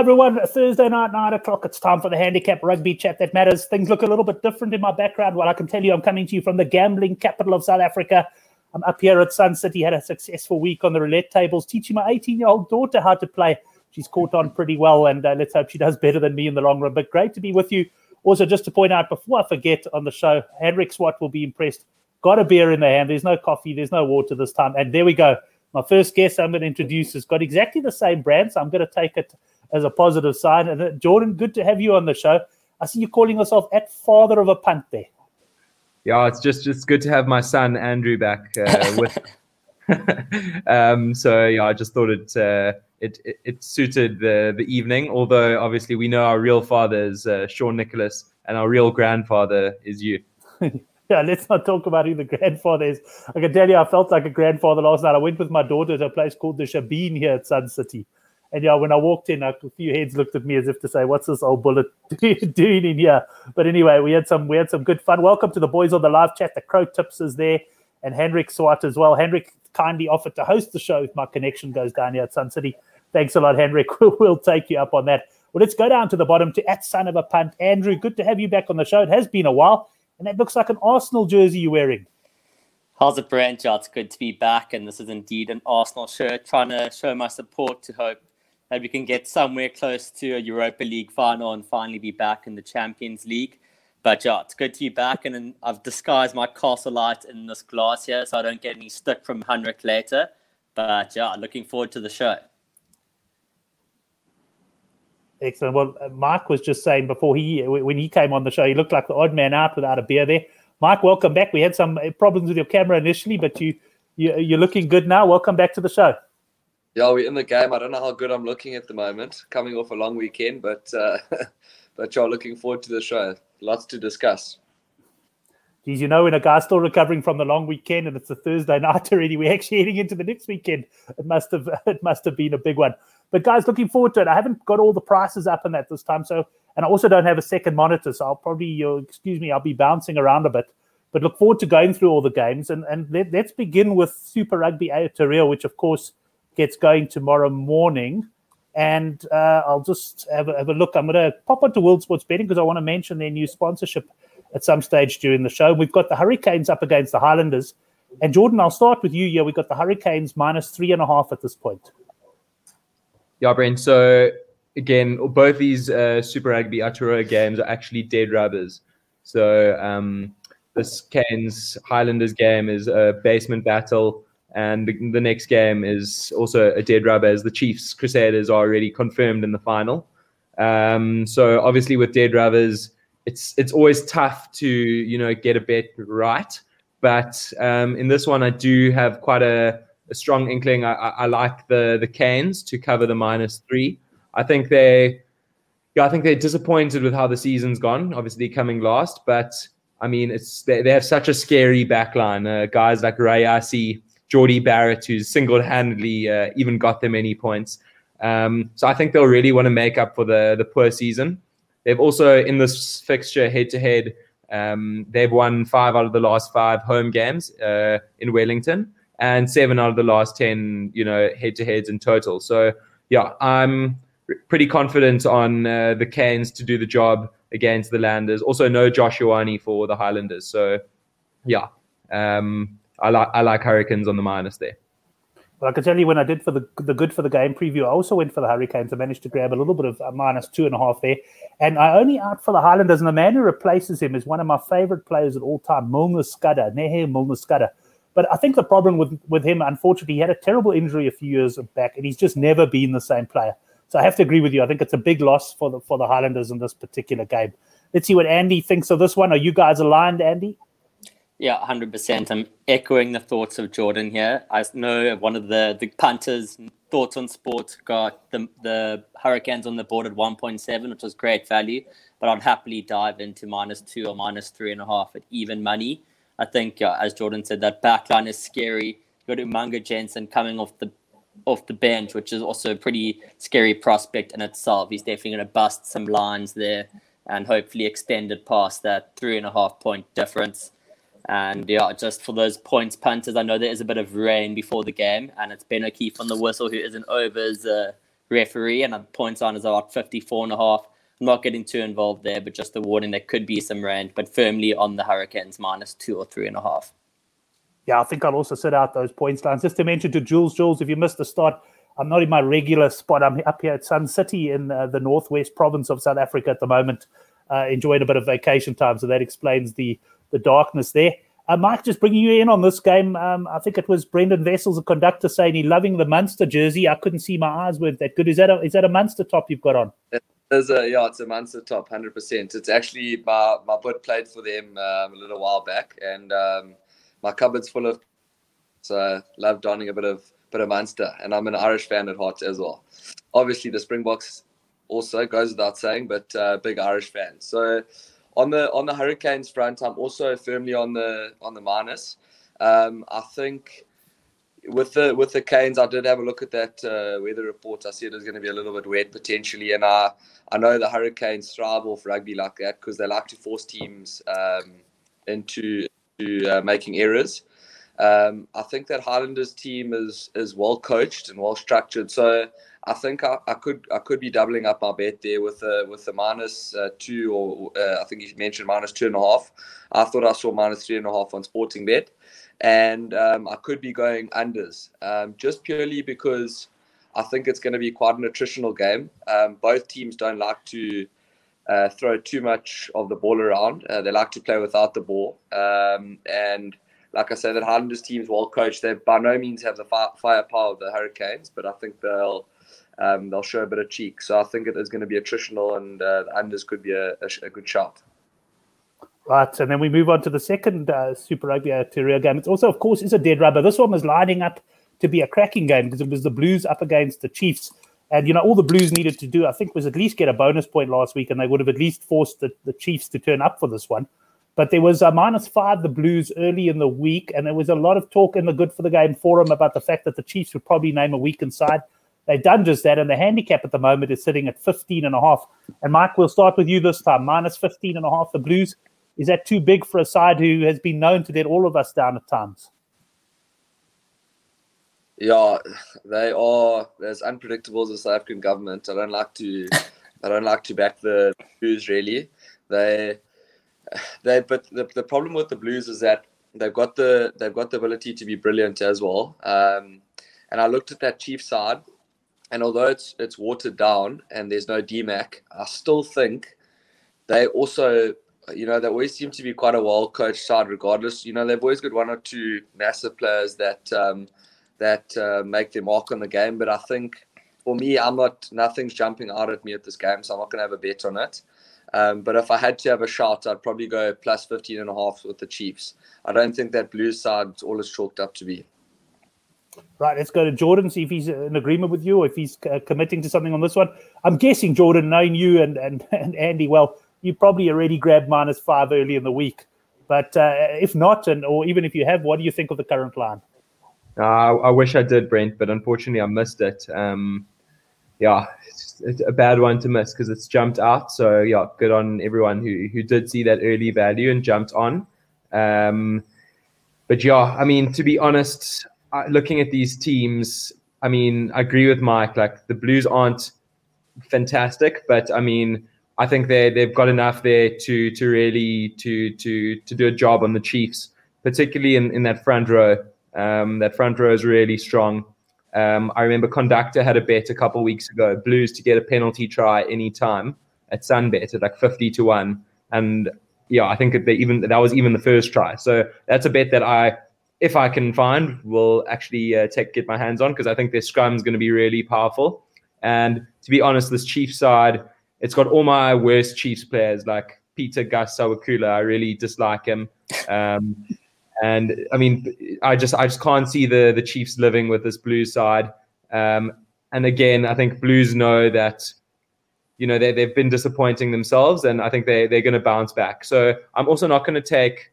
Everyone, Thursday night, 9 o'clock. It's time for the handicap rugby chat that matters. Things look a little bit different in my background. Well, I can tell you I'm coming to you from the gambling capital of South Africa. I'm up here at Sun City, had a successful week on the roulette tables, teaching my 18 year old daughter how to play. She's caught on pretty well, and uh, let's hope she does better than me in the long run. But great to be with you. Also, just to point out before I forget on the show, Hendrik Swart will be impressed. Got a beer in the hand. There's no coffee, there's no water this time. And there we go. My first guest I'm going to introduce has got exactly the same brand, so I'm going to take it as a positive sign. And uh, Jordan, good to have you on the show. I see you calling yourself at father of a punt there. Yeah, it's just just good to have my son Andrew back uh, with. um, so yeah, I just thought it, uh, it, it it suited the the evening. Although obviously we know our real father is uh, Sean Nicholas, and our real grandfather is you. yeah, let's not talk about who the grandfather is. I can tell you, I felt like a grandfather last night. I went with my daughter to a place called the Shebeen here at Sun City. And yeah, when I walked in, a few heads looked at me as if to say, "What's this old bullet doing in here?" But anyway, we had some we had some good fun. Welcome to the boys on the live chat. The Crow Tips is there, and Henrik Swart as well. Henrik kindly offered to host the show if my connection goes down here at Sun City. Thanks a lot, Henrik. We'll, take you up on that. Well, let's go down to the bottom to at son of a punt. Andrew, good to have you back on the show. It has been a while, and that looks like an Arsenal jersey you're wearing. How's it, Brent? It's good to be back, and this is indeed an Arsenal shirt. Trying to show my support to hope that we can get somewhere close to a Europa League final and finally be back in the Champions League. But yeah, it's good to be back, and I've disguised my Castle Lite in this glass here so I don't get any stick from Henrik later. But yeah, looking forward to the show. Excellent. Well, uh, Mike was just saying before he when he came on the show, he looked like the odd man out without a beer there. Mike, welcome back. We had some uh, problems with your camera initially, but you, you you're looking good now. Welcome back to the show. Yeah, we're in the game. I don't know how good I'm looking at the moment, coming off a long weekend, but uh, but y'all looking forward to the show. Lots to discuss. Geez, you know, when a guy's still recovering from the long weekend and it's a Thursday night already, we're actually heading into the next weekend. It must have it must have been a big one. But guys, looking forward to it. I haven't got all the prices up in that this time, so and I also don't have a second monitor, so I'll probably, you excuse me, I'll be bouncing around a bit. But look forward to going through all the games and and let, us begin with Super Rugby Aotearoa, which of course gets going tomorrow morning. And uh, I'll just have a, have a look. I'm going to pop onto World Sports Betting because I want to mention their new sponsorship at some stage during the show. We've got the Hurricanes up against the Highlanders. And Jordan, I'll start with you. Yeah, we've got the Hurricanes minus three and a half at this point. Yeah, Brent. So again, both these uh, Super Rugby Aotearoa games are actually dead rubbers. So um, this Canes Highlanders game is a basement battle. And the, the, next game is also a dead rubber as the Chiefs Crusaders are already confirmed in the final. Um, so obviously with dead rubbers, it's it's always tough to you know get a bet right. But um, in this one, I do have quite a, a strong inkling. I, I, I, like the the Canes to cover the minus three. I think they, yeah, I think they're disappointed with how the season's gone. Obviously coming last, but I mean it's they, they have such a scary backline. Uh, guys like Rayasi, Jordie Barrett, who's single handedly uh, even got them any points. Um, so I think they'll really want to make up for the the poor season. They've also in this fixture head to head. They've won five out of the last five home games uh, in Wellington, and seven out of the last ten, you know, head to heads in total. So yeah, I'm pretty confident on uh, the Canes to do the job against the Landers. Also, no Josh Ioane for the Highlanders. So yeah, um, I like I like Hurricanes on the minus there. Well, I can tell you when I did for the the good for the game preview, I also went for the Hurricanes. I managed to grab a little bit of a minus two and a half there, and I only out for the Highlanders. And the man who replaces him is one of my favorite players at all time, Milner Skudder, Nehe Milner Skudder. But I think the problem with with him, unfortunately, he had a terrible injury a few years back, and he's just never been the same player. So I have to agree with you. I think it's a big loss for the for the Highlanders in this particular game. Let's see what Andy thinks of this one. Are you guys aligned, Andy? Yeah, hundred percent. I'm echoing the thoughts of Jordan here. I know one of the the punters thoughts on sports got the the Hurricanes on the board at one point seven, which was great value. But I'd happily dive into minus two or minus three and a half at even money. I think, as Jordan said, that backline is scary. You got Umaga Jensen coming off the off the bench, which is also a pretty scary prospect in itself. He's definitely going to bust some lines there and hopefully extend it past that three and a half point difference. And yeah, just for those points punters, I know there is a bit of rain before the game, and it's Ben O'Keeffe on the whistle who isn't over his uh, referee, and the points line is about 54 and a half. I'm not getting too involved there, but just a warning there could be some rain, but firmly on the Hurricanes minus two or three and a half. Yeah, I think I'll also sit out those points lines. Just to mention to Jules, Jules, if you missed the start, I'm not in my regular spot. I'm up here at Sun City in uh, the northwest province of South Africa at the moment, uh, enjoying a bit of vacation time. So that explains the the darkness there. Uh, Mike, just bringing you in on this game. Um, I think it was Brendan Vessels, the conductor, saying he loving the Munster jersey. I couldn't see my eyes weren't that good. Is that a is that a Munster top you've got on? There's a yeah, it's a Munster top, hundred percent. It's actually my my bud played for them um, a little while back, and um, my cupboard's full of. So I love donning a bit of bit of Munster, and I'm an Irish fan at heart as well. Obviously, the Springboks also goes without saying, but uh, big Irish fan. So on the on the Hurricanes front, I'm also firmly on the on the minus. Um, I think with the with the Canes, I did have a look at that uh, weather report. I see it is going to be a little bit wet potentially, and I I know the Hurricanes thrive off rugby like that because they like to force teams um, into, uh, making errors. Um, I think that Highlanders team is is well coached and well structured. So I think I, I could I could be doubling up my bet there with the with the minus, uh, two or uh, I think you mentioned minus two and a half. I thought I saw minus three and a half on Sporting Bet, and um, I could be going unders um, just purely because I think it's going to be quite an attritional game. Um, both teams don't like to. Uh, throw too much of the ball around. Uh, they like to play without the ball, um, and like I said, that Highlanders team's well coached. They by no means have the firepower of the Hurricanes, but I think they'll um, they'll show a bit of cheek. So I think it is going to be attritional, and uh, unders could be a, a, a, good shot. Right, and then we move on to the second uh, Super Rugby Aotearoa game. It's also, of course, is a dead rubber. This one was lining up to be a cracking game because it was the Blues up against the Chiefs. And, you know, all the Blues needed to do, I think, was at least get a bonus point last week, and they would have at least forced the, the Chiefs to turn up for this one. But there was a minus five, the Blues, early in the week, and there was a lot of talk in the Good for the Game forum about the fact that the Chiefs would probably name a weakened side. They've done just that, and the handicap at the moment is sitting at 15 and a half. And Mike, we'll start with you this time. Minus 15 and a half, the Blues. Is that too big for a side who has been known to let all of us down at times? Yeah, they are as unpredictable as the South African government. I don't like to, I don't like to back the Blues really. They they but the, the problem with the Blues is that they've got the they've got the ability to be brilliant as well. Um, and I looked at that Chief side, and although it's it's watered down and there's no DMAC, I still think they also you know they always seem to be quite a well coached side regardless. You know they've always got one or two massive players that um, that uh, make their mark on the game, but I think. For me, I'm not. Nothing's jumping out at me at this game, so I'm not going to have a bet on it. Um, but if I had to have a shot, I'd probably go plus 15 and a half with the Chiefs. I don't think that blue side's all it's chalked up to be. Right, let's go to Jordan, see if he's in agreement with you or if he's uh, committing to something on this one. I'm guessing, Jordan, knowing you and, and, and Andy well, you probably already grabbed minus five early in the week. But uh, if not, and or even if you have, what do you think of the current line? Uh, I wish I did, Brent, but unfortunately I missed it. Um, yeah, it's, it's a bad one to miss because it's jumped out. So yeah, good on everyone who who did see that early value and jumped on. Um, but yeah, I mean, to be honest, looking at these teams, I mean, I agree with Mike. Like the Blues aren't fantastic, but I mean, I think they they've got enough there to to really to to to do a job on the Chiefs, particularly in in that front row. Um, that front row is really strong. Um, I remember Conductor had a bet a couple weeks ago, Blues to get a penalty try any time at Sunbet at like 50 to 1. And yeah, I think they even that was even the first try. So that's a bet that I, if I can find, will actually uh, take get my hands on because I think their scrum is going to be really powerful. And to be honest, this Chiefs side, it's got all my worst Chiefs players like Pita Gus Sowakula. I really dislike him. Um, and I mean, I just I just can't see the the Chiefs living with this Blues side. Um, and again, I think Blues know that you know they they've been disappointing themselves, and I think they they're going to bounce back. So I'm also not going to take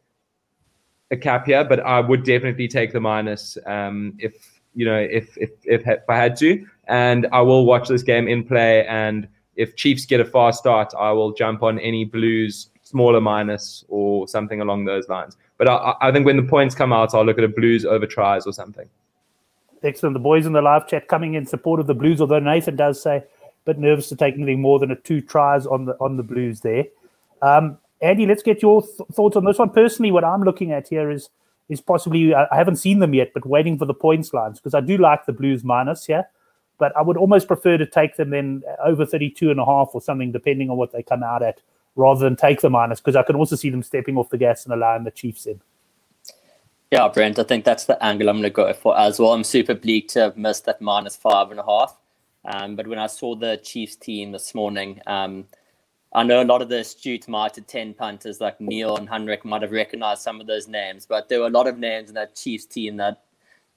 a cap here, but I would definitely take the minus um, if you know if, if if if I had to, and I will watch this game in play. And if Chiefs get a fast start, I will jump on any Blues smaller minus or something along those lines. But I, I think when the points come out, I'll look at a Blues over tries or something. Excellent. The boys in the live chat coming in support of the Blues, although Nathan does say, but nervous to take anything more than a two tries on the on the Blues there. Um, Andy, let's get your th- thoughts on this one. Personally, what I'm looking at here is is possibly I, haven't seen them yet, but waiting for the points lines because I do like the Blues minus here, but I would almost prefer to take them in over 32 and a half or something, depending on what they come out at, rather than take the minus because I can also see them stepping off the gas and allowing the Chiefs in. Yeah, Brent, I think that's the angle I'm going to go for as well. I'm super bleak to have missed that minus five and a half. Um, but when I saw the Chiefs team this morning, um, I know a lot of the astute Mitre 10 punters like Neil and Henrik might have recognized some of those names, but there were a lot of names in that Chiefs team that,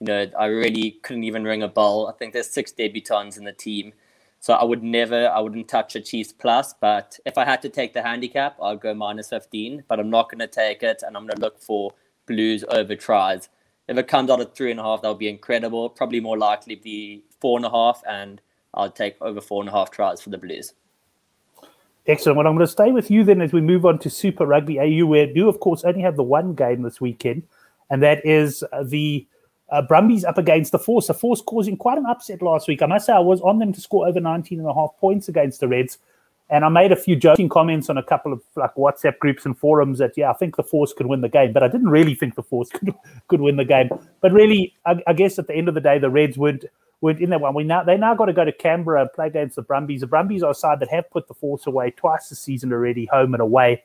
you know, I really couldn't even ring a bell. I think there's six debutants in the team. So I would never, I wouldn't touch a Chiefs plus, but if I had to take the handicap, I'll go minus 15, but I'm not going to take it and I'm going to look for Blues over tries. If it comes out at three and a half, that'll be incredible. Probably more likely be four and a half, and I'll take over four and a half tries for the Blues. Excellent. Well, I'm going to stay with you then as we move on to Super Rugby AU, where you, of course, only have the one game this weekend, and that is the uh, Brumbies up against the Force. The Force causing quite an upset last week. I must say, I was on them to score over 19 and a half points against the Reds. And I made a few joking comments on a couple of like WhatsApp groups and forums that yeah, I think the Force could win the game, but I didn't really think the Force could could win the game. But really, I, I guess at the end of the day, the Reds weren't weren't in that one. We now they now got to go to Canberra and play against the Brumbies. The Brumbies are a side that have put the Force away twice this season already, home and away,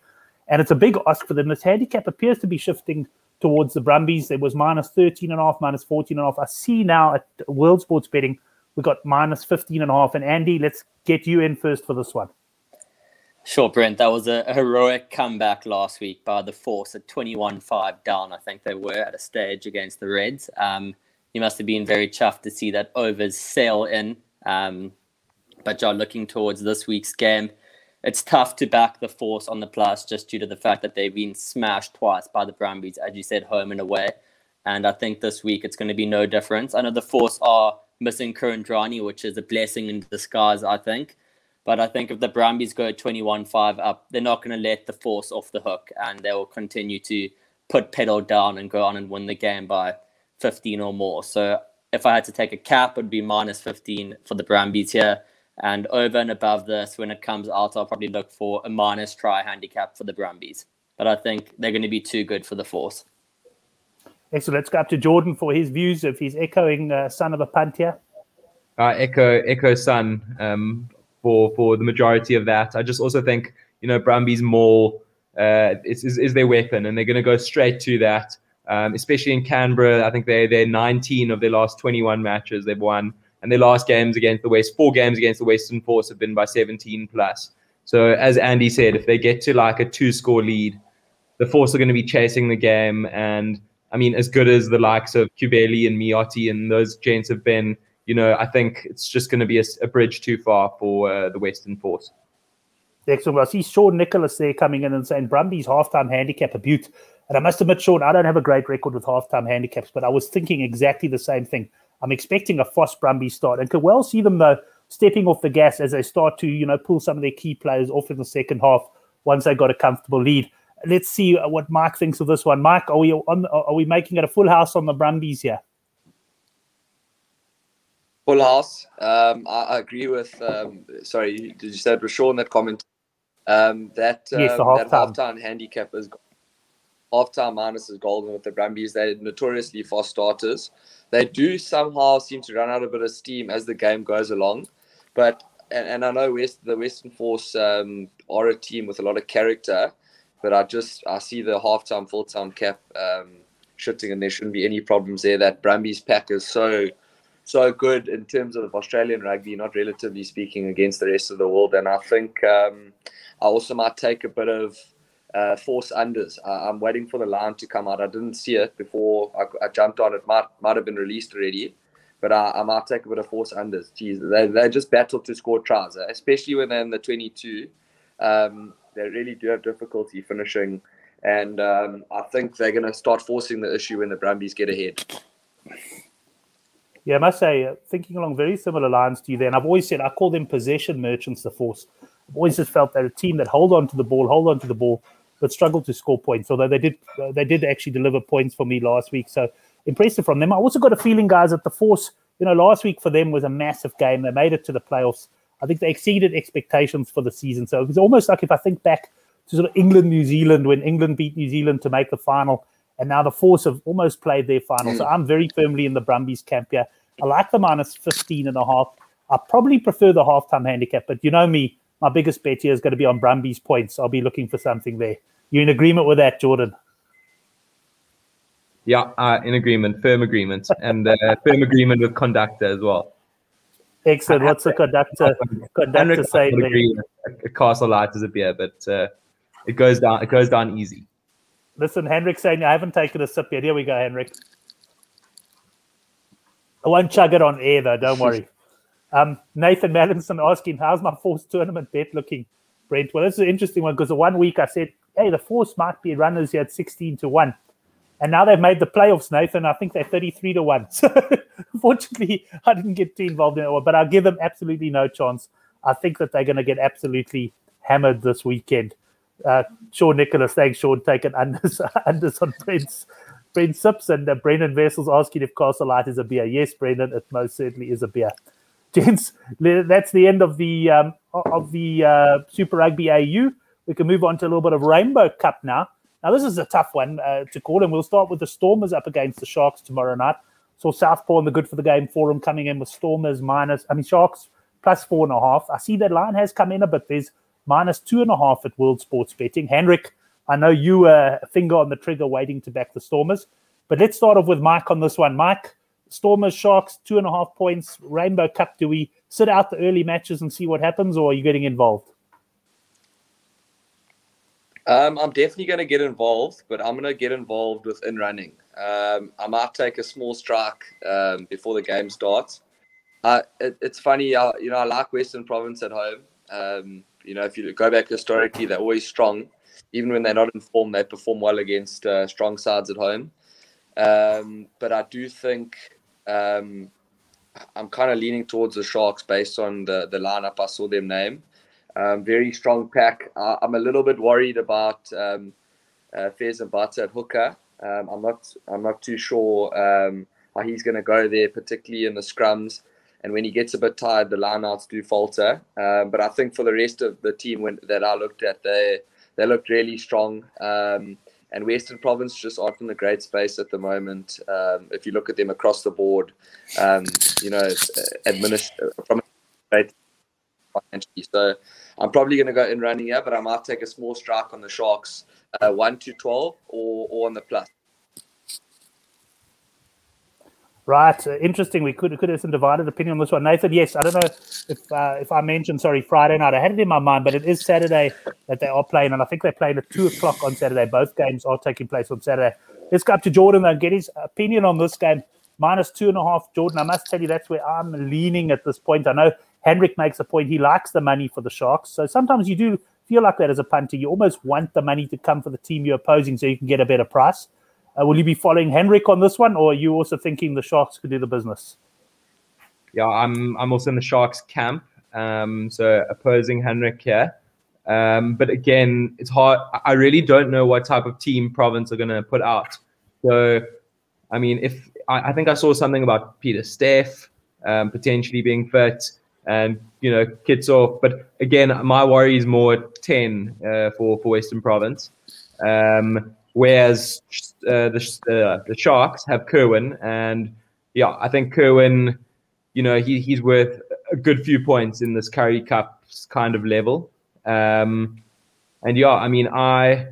and it's a big ask for them. This handicap appears to be shifting towards the Brumbies. There was minus 13 and a half, minus 14 and a half. I see now at World Sports Betting we got minus 15 and a half. And Andy, let's get you in first for this one. Sure, Brent. That was a heroic comeback last week by the Force at 21 5 down. I think they were at a stage against the Reds. Um, you must have been very chuffed to see that overs sail in. Um, but you're looking towards this week's game. It's tough to back the Force on the plus just due to the fact that they've been smashed twice by the Brumbies, as you said, home and away. And I think this week it's going to be no difference. I know the Force are missing Kuridrani, which is a blessing in disguise, I think. But I think if the Brumbies go 21 5 up, they're not going to let the force off the hook and they will continue to put pedal down and go on and win the game by 15 or more. So if I had to take a cap, it would be minus 15 for the Brumbies here. And over and above this, when it comes out, I'll probably look for a minus try handicap for the Brumbies. But I think they're going to be too good for the force. Excellent. Let's go up to Jordan for his views if he's echoing uh, son of a punt here. Uh, echo, echo son. Um, for for the majority of that. I just also think you know Brumbies more uh, is, is, is their weapon, and they're going to go straight to that. Um, especially in Canberra, I think they they're 19 of their last 21 matches they've won, and their last games against the West, four games against the Western Force have been by 17 plus. So as Andy said, if they get to like a two score lead, the Force are going to be chasing the game, and I mean as good as the likes of Cubelli and Miotti and those gents have been you know, I think it's just going to be a, a bridge too far for uh, the Western Force. Excellent. I see Sean Nicholas there coming in and saying Brumbies halftime handicap a butte. And I must admit, Sean, I don't have a great record with halftime handicaps, but I was thinking exactly the same thing. I'm expecting a Foss Brumbies start and could well see them, though, stepping off the gas as they start to, you know, pull some of their key players off in the second half once they got a comfortable lead. Let's see what Mike thinks of this one. Mike, are we on? Are we making it a full house on the Brumbies here? Full house. Um, I, I, agree with. Um, sorry, did you say it was Sean that comment? Um, that um, yes, half that halftime handicap is halftime minus is golden with the Brumbies. They're notoriously fast starters. They do somehow seem to run out a bit of steam as the game goes along, but and, and I know West the Western Force um, are a team with a lot of character, but I just I see the halftime full time cap um, shifting, and there shouldn't be any problems there. That Brumbies pack is so so good in terms of Australian rugby, not relatively speaking, against the rest of the world. And I think um, I also might take a bit of uh, force unders. I, am waiting for the line to come out. I didn't see it before I, I jumped on. It might might have been released already, but I, I might take a bit of force unders. Jeez, they they just battle to score tries, eh? especially when they're in the 22. Um, they really do have difficulty finishing, and um, I think they're going to start forcing the issue when the Brumbies get ahead. Yeah, I must say, uh, thinking along very similar lines to you there, I've always said I call them possession merchants, the Force. I've always just felt they're a team that hold on to the ball, hold on to the ball, but struggle to score points. Although they did, uh, they did actually deliver points for me last week. So impressive from them. I also got a feeling, guys, that the Force, you know, last week for them was a massive game. They made it to the playoffs. I think they exceeded expectations for the season. So it was almost like if I think back to sort of England, New Zealand, when England beat New Zealand to make the final, and now the Force have almost played their final. So I'm very firmly in the Brumbies camp here. I like the minus 15 and a half. I probably prefer the halftime handicap, but you know me, my biggest bet here is going to be on Brumbies points. I'll be looking for something there. You in agreement with that, Jordan? Yeah, uh, in agreement, firm agreement, and uh, firm agreement with conductor as well. Excellent. What's the conductor conductor saying? A Castle Lite is a beer, but uh, it goes down. It goes down easy. Listen, Henrik saying I haven't taken a sip yet. Here we go, Henrik. I won't chug it on air though. Don't worry. Um, Nathan Madison asking, "How's my Force tournament bet looking?" Brent. Well, this is an interesting one because the one week I said, "Hey, the Force might be runners here at sixteen to one." And now they've made the playoffs, Nathan. I think they're 33 to 1. So fortunately, I didn't get too involved in it, but I'll give them absolutely no chance. I think that they're going to get absolutely hammered this weekend. Uh, Sean Nicholas, thanks, Sean, taking unders, unders on Brent's, Brent Sips. And uh, Brendan Vessel's asking if Castle Lite is a beer. Yes, Brendan, it most certainly is a beer. Gents, that's the end of the um, of the uh, Super Rugby AU. We can move on to a little bit of Rainbow Cup now. Now, this is a tough one uh, to call, and we'll start with the Stormers up against the Sharks tomorrow night. So Southpaw and the Good for the Game forum coming in with Stormers minus, I mean, Sharks plus four and a half. I see that line has come in a bit. There's minus two and a half at World Sports Betting. Henrik, I know you uh, finger on the trigger waiting to back the Stormers, but let's start off with Mike on this one. Mike, Stormers, Sharks, two and a half points, Rainbow Cup. Do we sit out the early matches and see what happens, or are you getting involved? Um, I'm definitely going to get involved, but I'm going to get involved with in running. Um, I might take a small strike um, before the game starts. Uh, it, it's funny, you know, I like Western Province at home. You know, if you go back historically, they're always strong. Even when they're not in form, they perform well against uh, strong sides at home. Um, but I do think um, I'm kind of leaning towards the Sharks based on the the lineup I saw them name. Um, very strong pack. Uh, I'm a little bit worried about um, uh, Fez Mbatha at hooker. Um, I'm not. I'm not too sure um, how he's going to go there, particularly in the scrums. And when he gets a bit tired, the lineouts do falter. Um, but I think for the rest of the team when, that I looked at, they they looked really strong. Um, and Western Province just aren't in a great space at the moment. Um, if you look at them across the board, um, you know, administer from financially. So I'm probably going to go in running here, but I might take a small strike on the Sharks, uh, 1 to 12 or, or on the plus. Right, uh, interesting. We could could have some divided opinion on this one, Nathan. Yes, I don't know if uh, if I mentioned sorry Friday night. I had it in my mind, but it is Saturday that they are playing, and I think they're playing at two o'clock on Saturday. Both games are taking place on Saturday. Let's go up to Jordan and get his opinion on this game. Minus two and a half, Jordan. I must tell you that's where I'm leaning at this point. I know Henrik makes a point. He likes the money for the Sharks. So sometimes you do feel like that as a punter. You almost want the money to come for the team you're opposing so you can get a better price. Uh, will you be following Henrik on this one, or are you also thinking the Sharks could do the business? Yeah, I'm. I'm also in the Sharks camp, um, so opposing Henrik here. Um, but again, it's hard. I really don't know what type of team Province are going to put out. So, I mean, if I, I think I saw something about Pieter-Steph um, potentially being fit and you know Kitshoff. But again, my worry is more ten uh, for for Western Province, um, whereas uh, the uh, the Sharks have Curwin, and yeah, I think Curwin, you know, he he's worth a good few points in this Currie Cup kind of level. Um, and yeah, I mean, I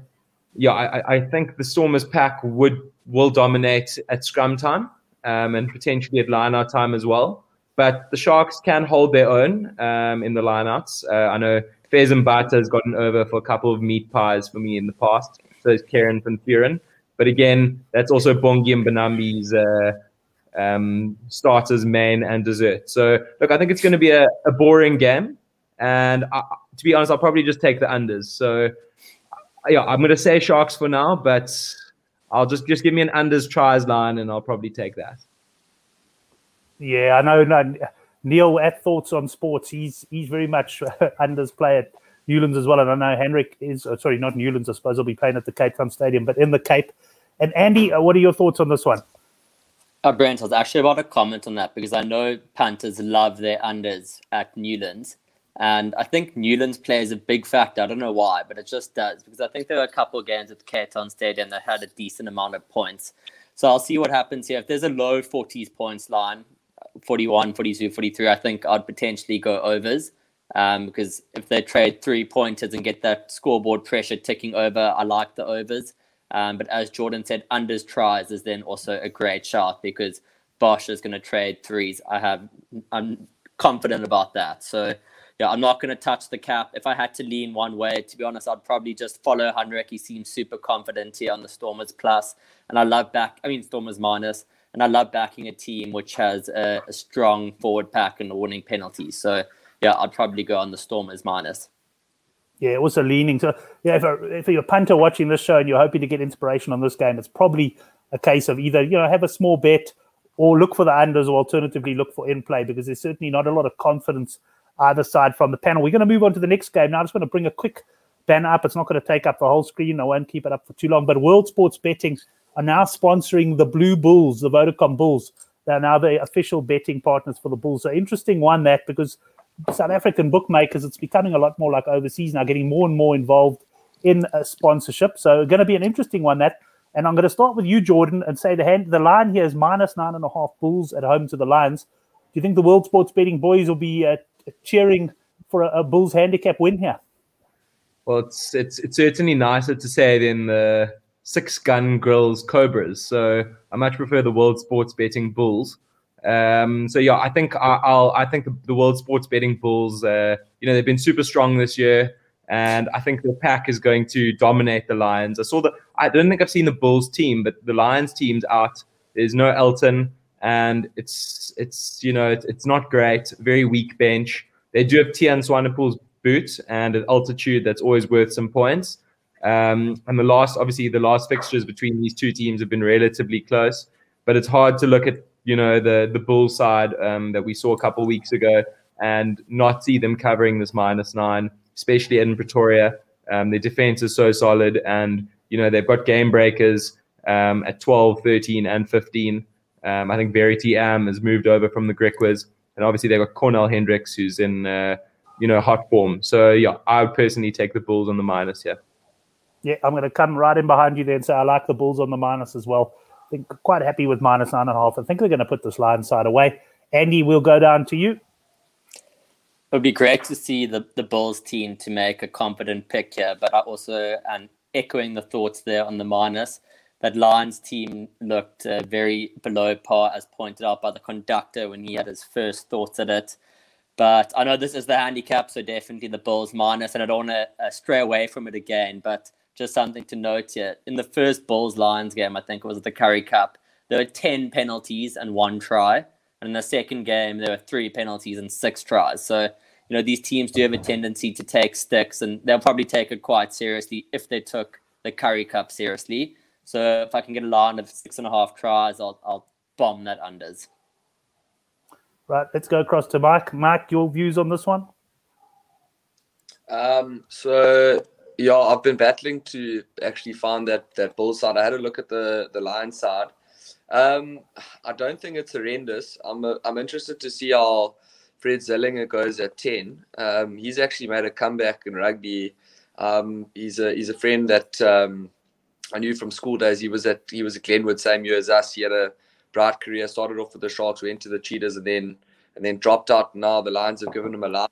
yeah, I, I think the Stormers pack would will dominate at scrum time um, and potentially at line out time as well. But the Sharks can hold their own um, in the lineouts. Uh, I know Fez Mbatha has gotten over for a couple of meat pies for me in the past. So Kerron van Vuuren. But again, that's also Bongi and Mbonambi's uh, um, starters, main, and dessert. So look, I think it's going to be a, a boring game. And I, to be honest, I'll probably just take the unders. So yeah, I'm going to say Sharks for now, but I'll just just give me an unders tries line, and I'll probably take that. Yeah, I know. No, Neil at Thoughts on Sports, he's he's very much unders play at Newlands as well. And I know Henrik is, oh, sorry, not Newlands, I suppose he'll be playing at the Cape Town Stadium, but in the Cape. And Andy, uh, what are your thoughts on this one? Uh, Brent, I was actually about to comment on that because I know punters love their unders at Newlands. And I think Newlands plays a big factor. I don't know why, but it just does because I think there were a couple of games at the Cape Town Stadium that had a decent amount of points. So I'll see what happens here. If there's a low 40s points line, 41, 42, 43, I think I'd potentially go overs. Um, because if they trade three pointers and get that scoreboard pressure ticking over, I like the overs. Um, but as Jordan said, unders tries is then also a great shot because Bosch is going to trade threes. I have, I'm confident about that. So yeah, I'm not going to touch the cap. If I had to lean one way, to be honest, I'd probably just follow Henrik. He seems super confident here on the Stormers plus, and I love back. I mean Stormers minus, and I love backing a team which has a, a strong forward pack and a winning penalties. So yeah, I'd probably go on the Stormers minus. Yeah, also leaning to yeah. If, if you're a punter watching this show and you're hoping to get inspiration on this game, it's probably a case of either you know have a small bet or look for the unders, or alternatively look for in play because there's certainly not a lot of confidence either side from the panel. We're going to move on to the next game now. I'm just want to bring a quick banner up. It's not going to take up the whole screen. I won't keep it up for too long. But World Sports Betting are now sponsoring the Blue Bulls, the Vodacom Bulls. They're now the official betting partners for the Bulls. So interesting one that because South African bookmakers, it's becoming a lot more like overseas now, getting more and more involved in a sponsorship. So going to be an interesting one that. And I'm going to start with you, Jordan, and say the hand the line here is minus nine and a half Bulls at home to the Lions. Do you think the World Sports Betting boys will be uh, cheering for a, a, Bulls handicap win here? Well, it's it's it's certainly nicer to say than the six gun grills Cobras. So I much prefer the World Sports Betting Bulls. Um, so yeah, I think I, will I think the, World Sports Betting Bulls, uh, you know, they've been super strong this year, and I think the pack is going to dominate the Lions. I saw the I don't think I've seen the Bulls team, but the Lions team's out. There's no Elton, and it's it's you know it's, it's not great. Very weak bench. They do have Tiaan Swanepoel's boot and an altitude that's always worth some points. Um, and the last, obviously, the last fixtures between these two teams have been relatively close, but it's hard to look at you know the the bull side um, that we saw a couple weeks ago and not see them covering this minus nine, especially in Pretoria. Um, their defense is so solid, and you know they've got game breakers um, at 12, 13, and 15. Um, I think Verity Am has moved over from the Griquas, and obviously they've got Cornal Hendricks, who's in uh, you know hot form. So yeah, I would personally take the Bulls on the minus here. Yeah, I'm going to come right in behind you there and say I like the Bulls on the minus as well think quite happy with minus nine and a half. I think they're going to put this line side away. Andy, we'll go down to you. It would be great to see the, the Bulls team to make a confident pick here, but I also and echoing the thoughts there on the minus. That Lions team looked uh, very below par, as pointed out by the conductor when he had his first thoughts at it. But I know this is the handicap, so definitely the Bulls minus, and I don't want to uh, stray away from it again. But just something to note here. In the first Bulls Lions game, I think it was at the Currie Cup, there were 10 penalties and one try. And in the second game, there were three penalties and six tries. So, you know, these teams do have a tendency to take sticks, and they'll probably take it quite seriously if they took the Currie Cup seriously. So, if I can get a line of six and a half tries, I'll, I'll bomb that unders. Right, let's go across to Mike. Mike, your views on this one? Um, so yeah, I've been battling to actually find that that bull side. I had a look at the the lion side. Um, I don't think it's horrendous. I'm a, I'm interested to see how Fred Zeilinga goes at ten. Um, he's actually made a comeback in rugby. Um, he's a he's a friend that um, I knew from school days. He was at he was at Glenwood same year as us. He had a bright career. Started off with the Sharks, went to the Cheetahs, and then and then dropped out. Now the Lions have given him a life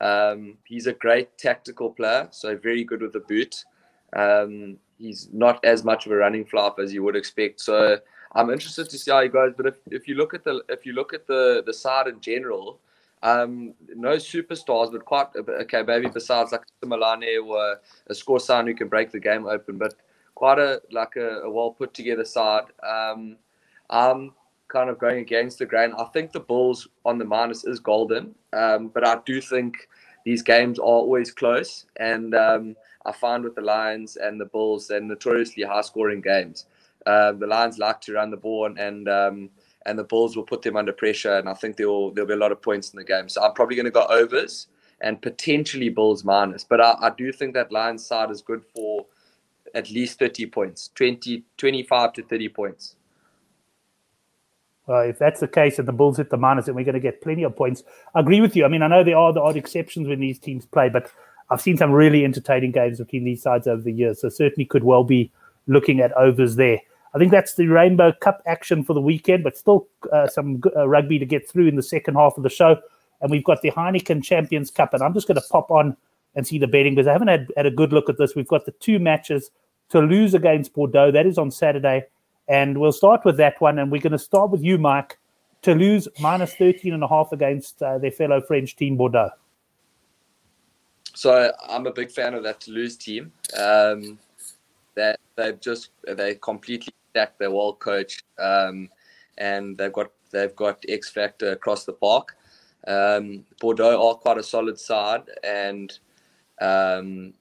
um, he's a great tactical player, so very good with the boot. Um, he's not as much of a running flop as you would expect. So I'm interested to see how he goes. But if, if you look at the if you look at the the side in general, um, no superstars, but quite okay. Maybe besides like Malane or a score sign who can break the game open, but quite a like a, a well put together side. Um, I'm kind of going against the grain. I think the Bulls on the minus is golden, um, but I do think these games are always close. And um, I find with the Lions and the Bulls, they're notoriously high scoring games. Uh, the Lions like to run the ball, and and, um, and the Bulls will put them under pressure. And I think there will there'll be a lot of points in the game. So I'm probably going to go overs and potentially Bulls minus. But I, I do think that Lions side is good for at least 30 points, 20, 25 to 30 points. Well, if that's the case and the Bulls hit the minus, then we're going to get plenty of points. I agree with you. I mean, I know there are the odd exceptions when these teams play, but I've seen some really entertaining games between these sides over the years. So certainly could well be looking at overs there. I think that's the Rainbow Cup action for the weekend, but still uh, some uh, rugby to get through in the second half of the show. And we've got the Heineken Champions Cup, and I'm just going to pop on and see the betting because I haven't had, had a good look at this. We've got the two matches Toulouse against Bordeaux. That is on Saturday. And we'll start with that one. And we're going to start with you, Mike. Toulouse minus 13 and a half against uh, their fellow French team, Bordeaux. So I'm a big fan of that Toulouse team. Um, that they've just they completely stacked their world coach, um, and they've got they've got X factor across the park. Um, Bordeaux are quite a solid side, and um,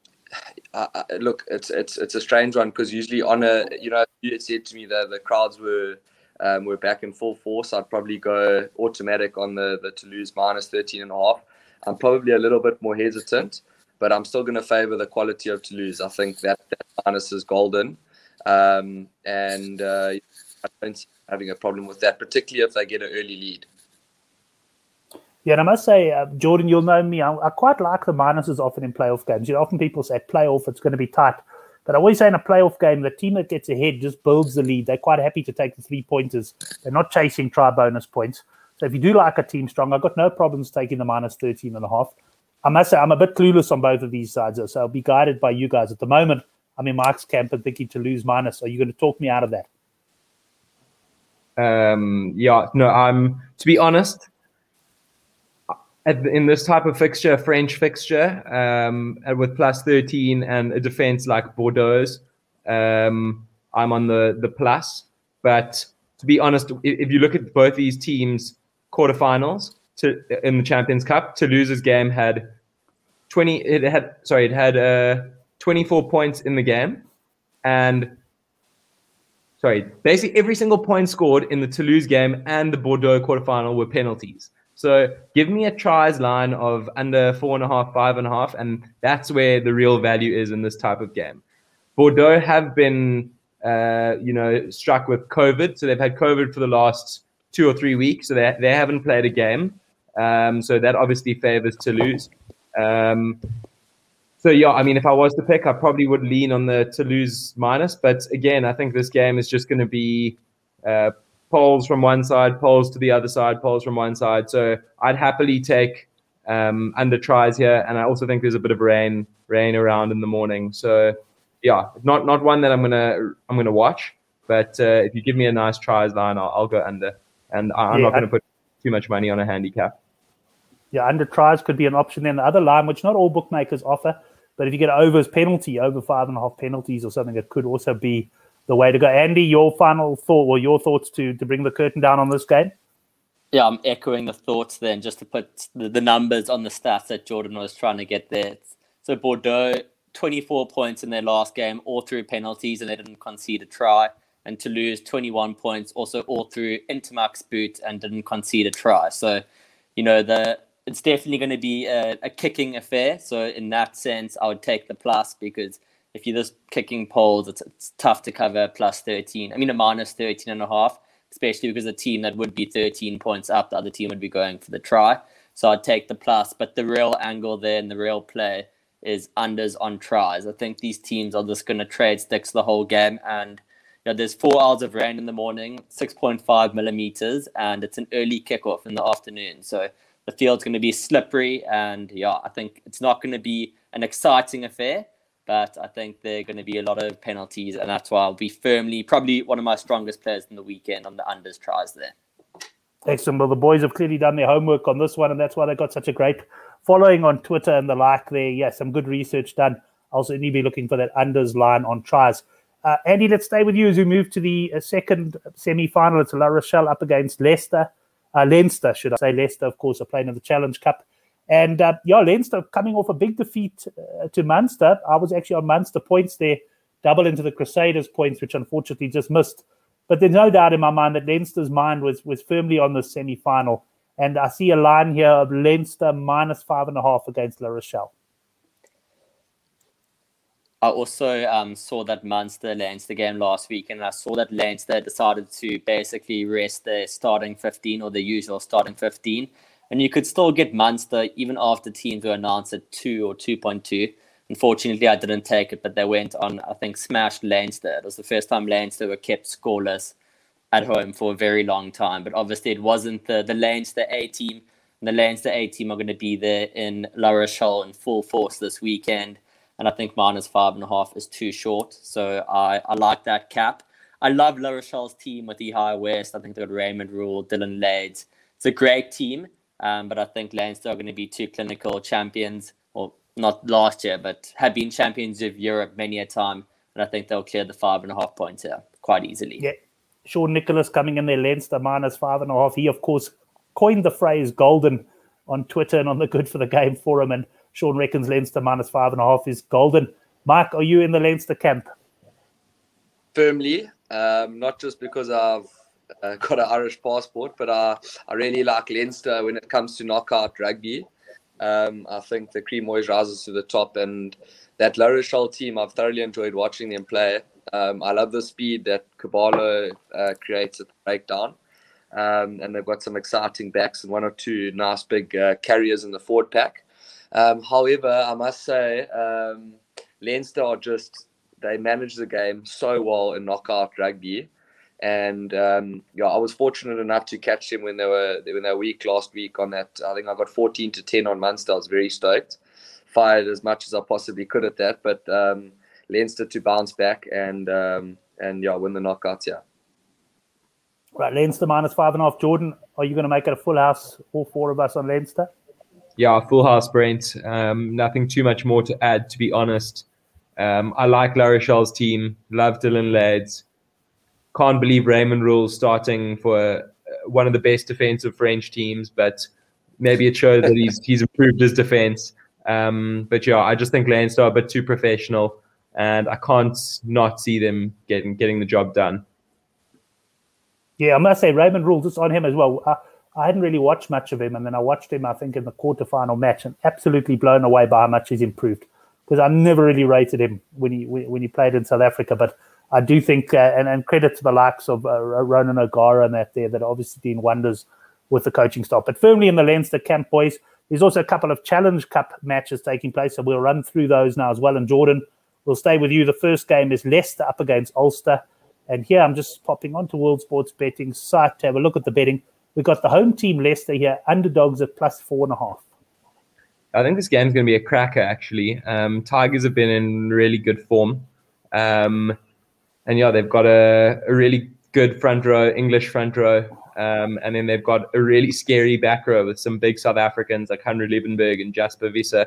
I, I, look, it's it's it's a strange one because usually on a you know you said to me that the crowds were um, were back in full force. I'd probably go automatic on the the Toulouse minus 13 and a half. I'm probably a little bit more hesitant, but I'm still going to favour the quality of Toulouse. I think that, that minus is golden, um, and uh, I don't see having a problem with that, particularly if they get an early lead. Yeah, and I must say, uh, Jordan, you'll know me. I, I, quite like the minuses often in playoff games. You know, often people say playoff, it's going to be tight. But I always say in a playoff game, the team that gets ahead just builds the lead. They're quite happy to take the three pointers. They're not chasing try bonus points. So if you do like a team strong, I've got no problems taking the minus 13 and a half. I must say, I'm a bit clueless on both of these sides, so I'll be guided by you guys. At the moment, I'm in Mike's camp and thinking Toulouse minus. Are you going to talk me out of that? Um, yeah, no, I'm, to be honest, in this type of fixture, French fixture, um, with plus 13 and a defense like Bordeaux's, um, I'm on the, the plus. But to be honest, if you look at both these teams' quarterfinals to, in the Champions Cup, Toulouse's game had 20, it had, sorry, it had uh, 24 points in the game. And sorry, basically every single point scored in the Toulouse game and the Bordeaux quarterfinal were penalties. So give me a tries line of under four and a half, five and a half, and that's where the real value is in this type of game. Bordeaux have been, uh, you know, struck with COVID, so they've had COVID for the last two or three weeks, so they they haven't played a game. Um, so that obviously favors Toulouse. Um, so yeah, I mean, if I was to pick, I probably would lean on the Toulouse minus, but again, I think this game is just going to be uh, poles from one side, poles to the other side, poles from one side. So I'd happily take um, under tries here, and I also think there's a bit of rain rain around in the morning. So yeah, not not one that I'm gonna I'm gonna watch, but uh, if you give me a nice tries line, I'll, I'll go under, and I'm yeah, not going to put too much money on a handicap. Yeah, under tries could be an option. Then the other line, which not all bookmakers offer, but if you get overs penalty, over five and a half penalties or something, it could also be the way to go. Andy, your final thought or your thoughts to to bring the curtain down on this game? Yeah, I'm echoing the thoughts then, just to put the, the numbers on the stats that Jordan was trying to get there. So Bordeaux, 24 points in their last game, all through penalties, and they didn't concede a try. And Toulouse, 21 points, also all through Intermax boot and didn't concede a try. So, you know, the it's definitely going to be a, a kicking affair. So in that sense, I would take the plus because – if you're just kicking poles, it's, it's tough to cover plus 13. I mean, a minus 13 and a half, especially because the team that would be 13 points up, the other team would be going for the try. So I'd take the plus. But the real angle there and the real play is unders on tries. I think these teams are just going to trade sticks the whole game. And you know, there's four hours of rain in the morning, 6.5 millimeters, and it's an early kickoff in the afternoon. So the field's going to be slippery. And yeah, I think it's not going to be an exciting affair but I think there are going to be a lot of penalties, and that's why I'll be firmly, probably one of my strongest players in the weekend on the unders tries there. Excellent. Well, the boys have clearly done their homework on this one, and that's why they got such a great following on Twitter and the like there. Yeah, some good research done. I'll certainly be looking for that unders line on tries. Uh, Andy, let's stay with you as we move to the uh, second semi final. It's La Rochelle up against Leicester. Uh, Leinster, should I say. Leicester, of course, are playing in the Challenge Cup. And uh, yeah, Leinster coming off a big defeat uh, to Munster. I was actually on Munster points there, double into the Crusaders points, which unfortunately just missed. But there's no doubt in my mind that Leinster's mind was was firmly on the semi final. And I see a line here of Leinster minus five and a half against La Rochelle. I also um, saw that Munster Leinster game last week, and I saw that Leinster decided to basically rest their starting 15 or the usual starting 15. And you could still get Munster even after teams were announced at 2 or 2.2. Unfortunately, I didn't take it, but they went on, I think, smashed Leinster. It was the first time Leinster were kept scoreless at home for a very long time. But obviously, it wasn't the, the Leinster A team. And the Leinster A team are going to be there in La Rochelle in full force this weekend and I think minus five and a half is too short. So I, I like that cap. I love La Rochelle's team with the High West. I think they've got Raymond Rhule, Dylan Leyds. It's a great team, um, but I think Leinster are going to be two clinical champions, or not last year, but have been champions of Europe many a time. And I think they'll clear the five and a half points here quite easily. Yeah. Sean Nicholas coming in there, Leinster minus five and a half. He, of course, coined the phrase golden on Twitter and on the Good for the Game forum. And Sean reckons Leinster minus five and a half is golden. Mark, are you in the Leinster camp? Firmly, um, not just because I've uh, got an Irish passport, but uh, I really like Leinster when it comes to knockout rugby. Um, I think the cream always rises to the top, and that La Rochelle team, I've thoroughly enjoyed watching them play. Um, I love the speed that Kerr-Barlow uh, creates at the breakdown. Um, and they've got some exciting backs and one or two nice big uh, carriers in the forward pack. Um, however, I must say, um, Leinster are just they manage the game so well in knockout rugby, and um, yeah, I was fortunate enough to catch them when they were when they were weak last week on that. I think I got 14 to 10 on Munster. I was very stoked, fired as much as I possibly could at that, but um, Leinster to bounce back and um, and yeah, win the knockouts. Yeah. Right, Leinster minus five and a half. Jordan, are you going to make it a full house? All four of us on Leinster. Yeah, full house, Brent. Um, nothing too much more to add, to be honest. Um, I like La Rochelle's team. Love Dylan Leyds. Can't believe Raymond Rhule starting for uh, one of the best defensive French teams, but maybe it shows that he's he's improved his defense. Um, but yeah, I just think Leinster are a bit too professional, and I can't not see them getting getting the job done. Yeah, I must say Raymond Rhule just on him as well. Uh, I hadn't really watched much of him, and then I watched him, I think, in the quarterfinal match, and absolutely blown away by how much he's improved. Because I never really rated him when he when he played in South Africa, but I do think, uh, and, and credit to the likes of uh, Ronan O'Gara and that there, that obviously doing wonders with the coaching staff. But firmly in the Leinster camp, boys. There's also a couple of Challenge Cup matches taking place, so we'll run through those now as well. And Jordan, we'll stay with you. The first game is Leicester up against Ulster. And here I'm just popping onto World Sports Betting site to have a look at the betting. We've got the home team Leicester here, underdogs at plus four and a half. I think this game's going to be a cracker, actually. Um, Tigers have been in really good form. Um, and yeah, they've got a, a, really good front row, English front row. Um, and then they've got a really scary back row with some big South Africans like Hanro Liebenberg and Jasper Wiese.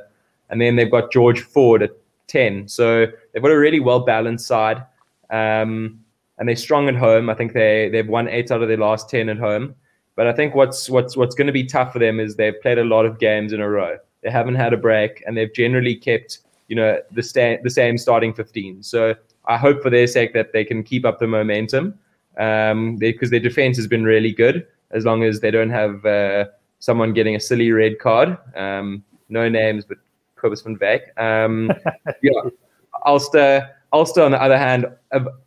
And then they've got George Ford at 10. So they've got a really well balanced side. Um, and they're strong at home. I think they, they've won eight out of their last 10 at home. But I think what's what's what's going to be tough for them is they've played a lot of games in a row. They haven't had a break, and they've generally kept you know the sta- the same starting 15. So I hope for their sake that they can keep up the momentum um, because their defense has been really good. As long as they don't have uh, someone getting a silly red card, um, no names, but Cobus van Wyk. Um, yeah, Ulster. Ulster, on the other hand,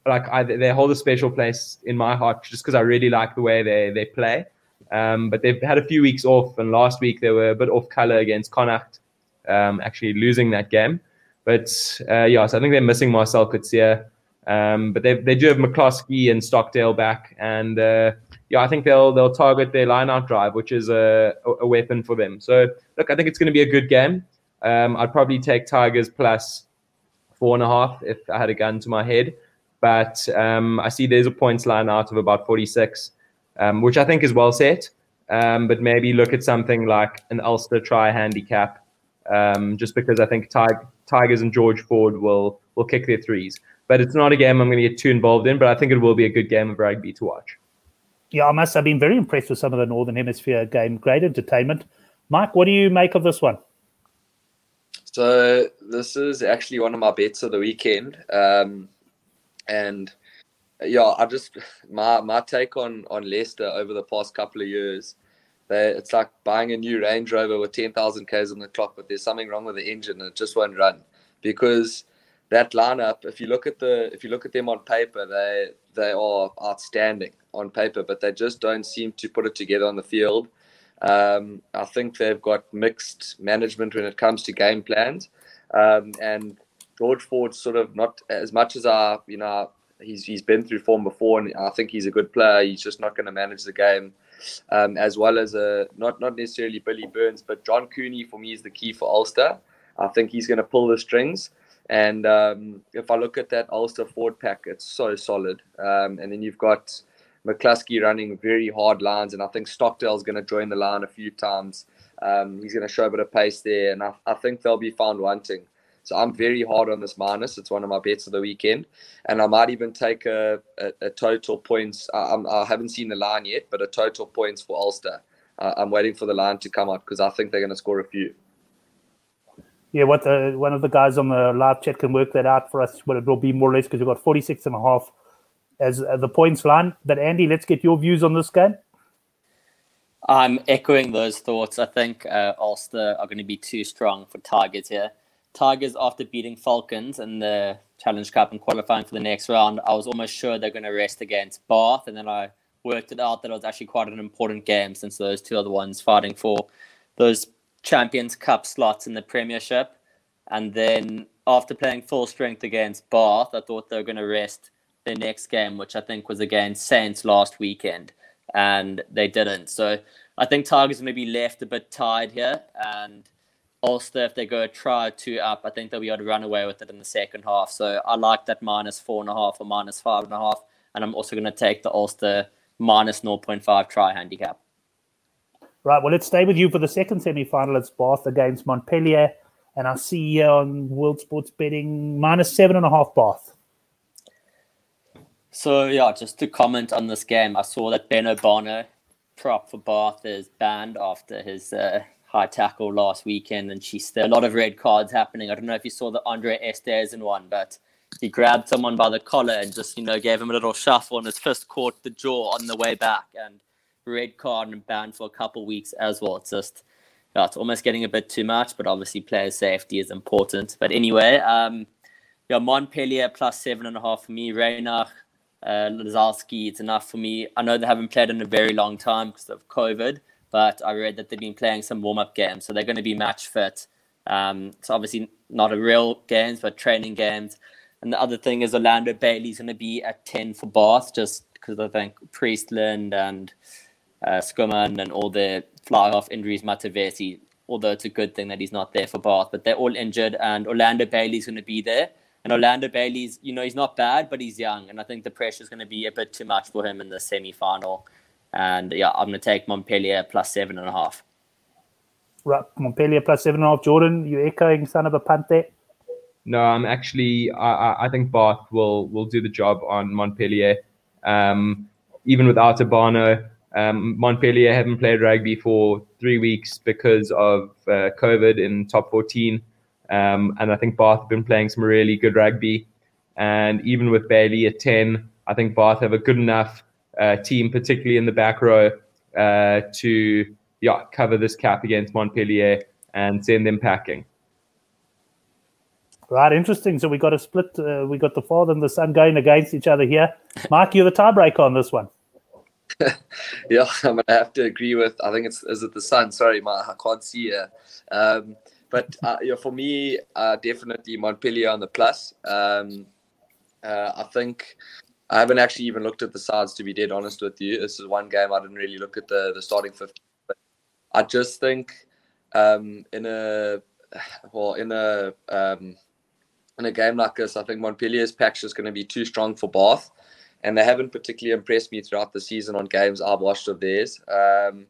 like I, they hold a special place in my heart just because I really like the way they they play. Um, but they've had a few weeks off, and last week they were a bit off color against Connacht, um, actually losing that game. But uh, yeah, so I think they're missing Marcel Coetzee. Um, but they they do have McCloskey and Stockdale back, and uh, yeah, I think they'll they'll target their line out drive, which is a, a weapon for them. So look, I think it's going to be a good game. Um, I'd probably take Tigers plus four and a half if I had a gun to my head. But um, I see there's a points line out of about 46 um, which I think is well set. Um, but maybe look at something like an Ulster try handicap, um, just because I think Tig- Tigers and George Ford will will kick their threes. But it's not a game I'm going to get too involved in. But I think it will be a good game of rugby to watch. Yeah, I must I've been very impressed with some of the Northern Hemisphere game. Great entertainment. Mike, what do you make of this one? So this is actually one of my bets of the weekend, um, and yeah, I just my my take on on Leicester over the past couple of years. They, it's like buying a new Range Rover with 10,000 k's on the clock, but there's something wrong with the engine and it just won't run because that lineup, if you look at the if you look at them on paper, they they are outstanding on paper, but they just don't seem to put it together on the field. Um, I think they've got mixed management when it comes to game plans, um, and George Ford sort of not as much as I you know he's he's been through form before, and I think he's a good player. He's just not going to manage the game um, as well as a not not necessarily Billy Burns, but John Cooney for me is the key for Ulster. I think he's going to pull the strings. And um, if I look at that Ulster forward pack, it's so solid. Um, and then you've got McCloskey running very hard lines, and I think Stockdale's going to join the line a few times. Um, he's going to show a bit of pace there, and I, I think they'll be found wanting. So I'm very hard on this minus. It's one of my bets of the weekend, and I might even take a, a, a total points. I, I, haven't seen the line yet, but a total points for Ulster. Uh, I'm waiting for the line to come out because I think they're going to score a few. Yeah, what the, one of the guys on the live chat can work that out for us. What it will be more or less because we've got 46 and a half as uh, the points line. But Andy, let's get your views on this game. I'm echoing those thoughts. I think uh, Ulster are going to be too strong for Tigers here. Tigers, after beating Falcons in the Challenge Cup and qualifying for the next round, I was almost sure they're going to rest against Bath. And then I worked it out that it was actually quite an important game since those two are the ones fighting for those Champions Cup slots in the Premiership. And then after playing full strength against Bath, I thought they were going to rest their next game, which I think was against Saints last weekend. And they didn't. So I think Tigers to be left a bit tired here. And Ulster, if they go try two up, I think they'll be able to run away with it in the second half. So I like that minus four and a half or minus five and a half. And I'm also going to take the Ulster minus 0.5 try handicap. Right, well, let's stay with you for the second semi final. It's Bath against Montpellier. And I see you on World Sports Betting minus seven and a half Bath. So, yeah, just to comment on this game, I saw that Ben Obano, prop for Bath, is banned after his uh, high tackle last weekend. And she's still a lot of red cards happening. I don't know if you saw the Andre Esterhuizen one, but he grabbed someone by the collar and just, you know, gave him a little shuffle, and his fist caught the jaw on the way back. And red card and banned for a couple weeks as well. It's just yeah, it's almost getting a bit too much, but obviously player safety is important. But anyway, um, yeah, Montpellier plus seven and a half for me. Reinach, uh, Lazarski, it's enough for me. I know they haven't played in a very long time because of COVID, but I read that they've been playing some warm up games, so they're going to be match fit. Um, it's obviously not a real games, but training games. And the other thing is Orlando Bailey's going to be at 10 for Bath, just because I think Priestland and uh, and all the fly off injuries, Matavesi, although it's a good thing that he's not there for Bath, but they're all injured and Orlando Bailey's going to be there. And Orlando Bailey's, you know, he's not bad, but he's young. And I think the pressure is going to be a bit too much for him in the semi final. And yeah, I'm going to take Montpellier plus seven and a half. Right, Montpellier plus seven and a half. Jordan, you echoing son of a punt? No, I'm actually. I, I think Bath will will do the job on Montpellier. Um, even without Obano, um, Montpellier haven't played rugby for three weeks because of uh, COVID in top 14. Um, and I think Bath have been playing some really good rugby. And even with Bailey at 10, I think Bath have a good enough uh, team, particularly in the back row, uh, to yeah, cover this cap against Montpellier and send them packing. Right, interesting. So we got a split. Uh, we got the father and the son going against each other here. Mark, you're the tiebreaker on this one. yeah, I'm gonna have to agree with. I think it's is it the sun? Sorry, my I can't see here. Um, but uh, yeah, for me, uh, definitely Montpellier on the plus. Um, uh, I think I haven't actually even looked at the sides to be dead honest with you. This is one game I didn't really look at the the starting. But I just think um, in a well in a um, in a game like this, I think Montpellier's pack is going to be too strong for Bath and they haven't particularly impressed me throughout the season on games I've watched of theirs. Um,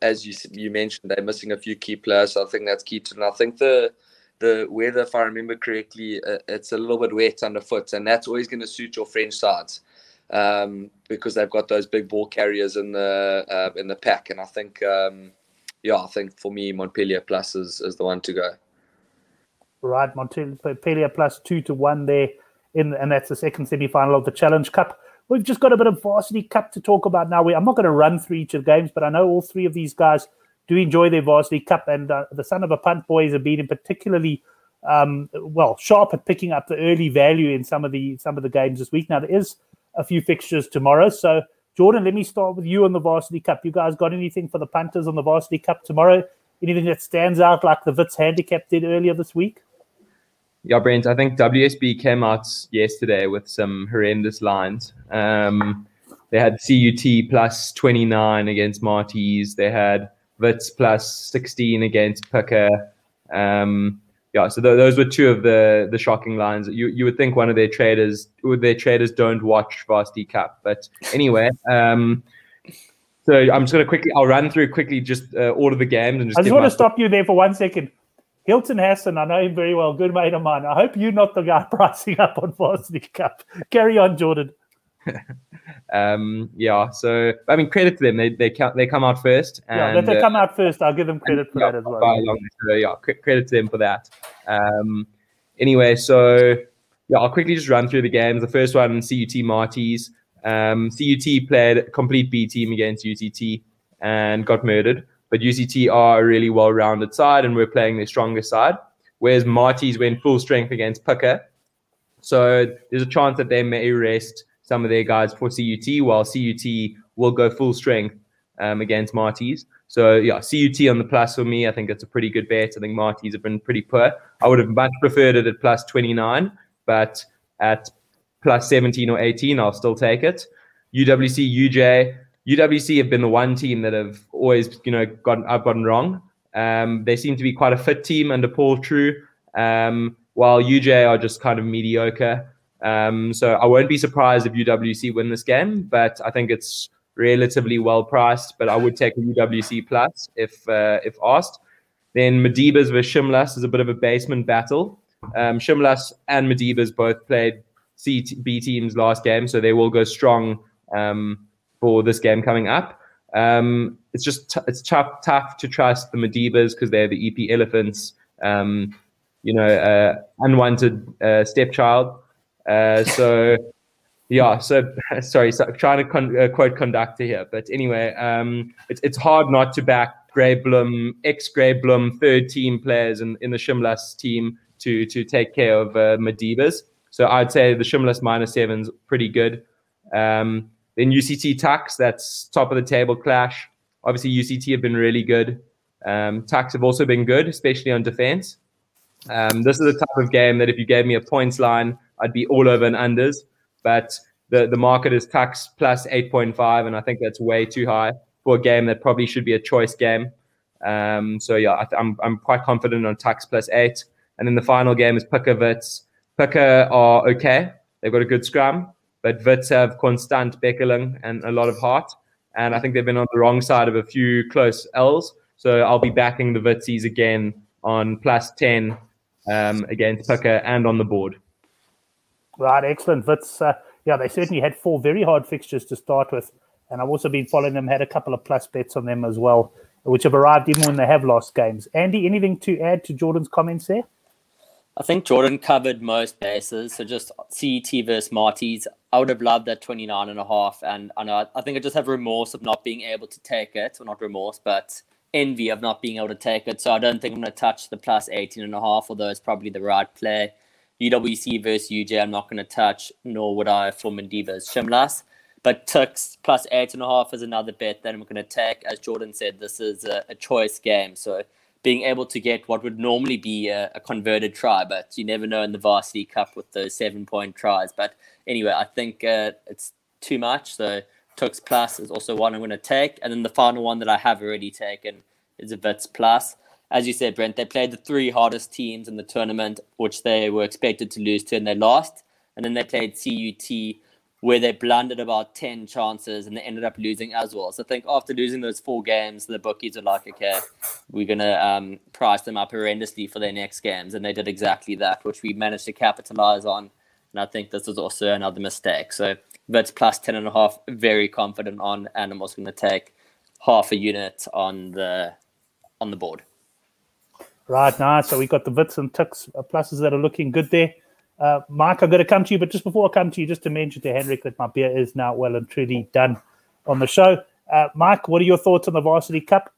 as you you mentioned, they're missing a few key players, so I think that's key to. And I think the the weather, if I remember correctly, uh, it's a little bit wet underfoot, and that's always going to suit your French sides um, because they've got those big ball carriers in the uh, in the pack. And I think, um, yeah, I think for me, Montpellier plus is, is the one to go. Right, Montpellier plus two to one there in, and that's the second semi-final of the Challenge Cup. We've just got a bit of Varsity Cup to talk about now. We, I'm not going to run through each of the games, but I know all three of these guys do enjoy their Varsity Cup, and uh, the son of a punt boys have been in particularly um, well, sharp at picking up the early value in some of the some of the games this week. Now there is a few fixtures tomorrow, so Jordan, let me start with you on the Varsity Cup. You guys got anything for the punters on the Varsity Cup tomorrow? Anything that stands out like the Wits handicap did earlier this week? Yeah, Brent, I think WSB came out yesterday with some horrendous lines. Um, they had CUT plus 29 against Maties. They had Wits plus 16 against Pukke. Um, yeah, so th- those were two of the the shocking lines. You you would think one of their traders, their traders don't watch Varsity Cup, but anyway. Um, so I'm just going to quickly, I'll run through quickly just uh, all of the games. And just I just want to stop you there for one second. Hilton Hassan, I know him very well, good mate of mine. I hope you're not the guy pricing up on Varsity Cup. Carry on, Jordan. Um, yeah, so I mean, credit to them. They they count, they come out first. And, yeah, that they uh, come out first. I'll give them credit for yeah, that as well. So yeah, credit to them for that. Um, anyway, so yeah, I'll quickly just run through the games. The first one, CUT Maties. Um, CUT played a complete B team against UCT and got murdered. But UCT are a really well-rounded side, and we're playing their strongest side. Whereas Maties went full strength against Pukke. So there's a chance that they may rest some of their guys for CUT, while CUT will go full strength um, against Maties. So yeah, CUT on the plus for me. I think it's a pretty good bet. I think Maties have been pretty poor. I would have much preferred it at plus 29, but at plus 17 or 18, I'll still take it. UWC, UJ, UWC have been the one team that have always, you know, gotten I've gotten wrong. Um, they seem to be quite a fit team under Paul True, um, while UJ are just kind of mediocre. Um, so I won't be surprised if UWC win this game, but I think it's relatively well priced. But I would take a UWC plus if uh, if asked. Then Madibas versus Shimlas is a bit of a basement battle. Um, Shimlas and Madibas both played C B teams last game, so they will go strong um, for this game coming up. Um, it's just t- it's tough tough to trust the Madibas because they're the EP elephants. Um, you know, uh, unwanted uh, stepchild. Uh, so yeah, so sorry, so trying to con- uh, quote conductor here, but anyway, um, it's it's hard not to back Grey Bloem, ex Grey Bloem, third team players in, in the Shimlas team to to take care of uh. So I'd say the Shimlas minus seven's pretty good. Um, then UCT Tuks, that's top of the table clash. Obviously, UCT have been really good. Um, Tuks have also been good, especially on defense. Um, this is the type of game that if you gave me a points line, I'd be all over and unders. But the, the market is Tuks plus 8.5, and I think that's way too high for a game that probably should be a choice game. Um, so yeah, I am I'm, I'm quite confident on Tuks plus eight. And then the final game is Pukke Wits. Pukke are okay. They've got a good scrum, but Wits have constant Beckeling and a lot of heart. And I think they've been on the wrong side of a few close L's. So I'll be backing the Witsies again on plus 10 um, against Pukke and on the board. Right, excellent. Wits, uh, yeah, they certainly had four very hard fixtures to start with. And I've also been following them, had a couple of plus bets on them as well, which have arrived even when they have lost games. Andy, anything to add to Jordan's comments there? I think Jordan covered most bases. So just CET versus Maties. I would have loved that 29 and a half. And I I think I just have remorse of not being able to take it. Well, not remorse, but envy of not being able to take it. So I don't think I'm going to touch the plus 18 and a half, although it's probably the right play. UWC versus UJ, I'm not going to touch, nor would I for Madibas Shimlas. But Tuks plus eight and a half is another bet that I'm going to take. As Jordan said, this is a, a choice game. So being able to get what would normally be a, a, converted try, but you never know in the Varsity Cup with those seven point tries. But anyway, I think uh, it's too much. So Tuks Plus is also one I'm going to take. And then the final one that I have already taken is a Wits Plus as you said, Brent, they played the three hardest teams in the tournament, which they were expected to lose to, and they lost. And then they played CUT, where they blundered about 10 chances and they ended up losing as well. So I think after losing those four games, the bookies are like, okay, we're going to um, price them up horrendously for their next games. And they did exactly that, which we managed to capitalize on. And I think this was also another mistake. So that's plus 10 and a half, very confident on. And I'm also going to take half a unit on the on the board. Right, nice. So we got the Wits and Tuks uh, pluses that are looking good there. Uh, Mark, I'm going to come to you, but just before I come to you, just to mention to Henrik that my beer is now well and truly done on the show. Uh, Mike, what are your thoughts on the Varsity Cup?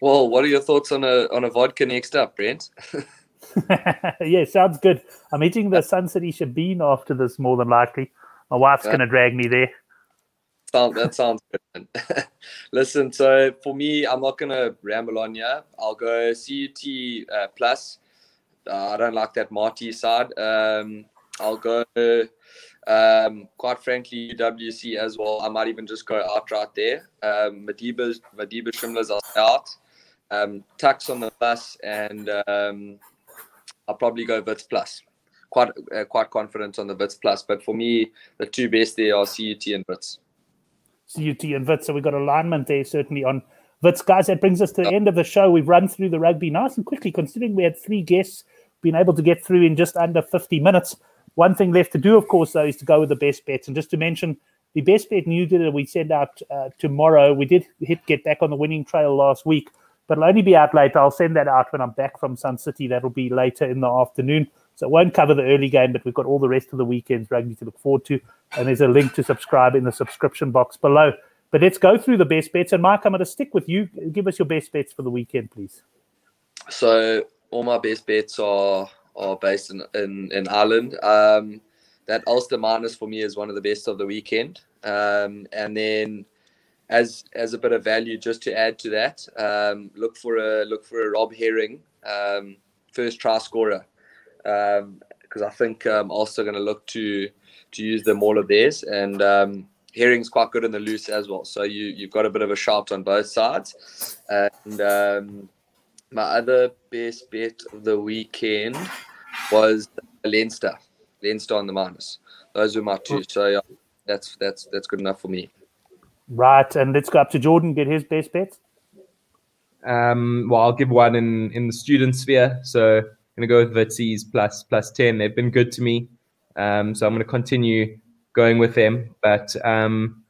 Well, what are your thoughts on a on a vodka next up, Brent? yeah, sounds good. I'm eating the Sun City Shebeen after this, more than likely. My wife's Yeah. going to drag me there. That sounds good. Listen, so for me, I'm not gonna ramble on here. I'll go CUT uh, plus. Uh, I don't like that Marty side. Um, I'll go, um, quite frankly, UWC as well. I might even just go outright there. Um, Madiba, Madiba Shimlas are out. Um, Tuks on the bus plus, and um, I'll probably go Vits plus. Quite uh, quite confident on the Vits plus, but for me, the two best there are CUT and Vits. CUT and Wits. So we've got alignment there certainly on Wits. Guys, that brings us to the end of the show. We've run through the rugby nice and quickly, considering we had three guests, been able to get through in just under 50 minutes. One thing left to do, of course, though, is to go with the best bets. And just to mention, the best bet newsletter we send out uh, tomorrow, we did hit get back on the winning trail last week, but it'll only be out later. I'll send that out when I'm back from Sun City. That'll be later in the afternoon. So it won't cover the early game, but we've got all the rest of the weekend's rugby to look forward to. And there's a link to subscribe in the subscription box below. But let's go through the best bets. And Mike, I'm going to stick with you. Give us your best bets for the weekend, please. So all my best bets are are based in in, in Ireland. Um, that Ulster minus for me is one of the best of the weekend. Um, and then as as a bit of value, just to add to that, um, look for a look for a Rob Herring um, first try scorer because I think I'm also going to look to to use them all of theirs and. Um, Herring's quite good in the loose as well, so you you've got a bit of a shout on both sides. And um, my other best bet of the weekend was Leinster, Leinster on the minus. Those were my two. So yeah, that's that's that's good enough for me. Right. And let's go up to Jordan, get his best bets. Um, well, I'll give one in in the student sphere. So I'm gonna go with Vitsies plus plus ten. They've been good to me, um, so I'm gonna continue going with them. But um,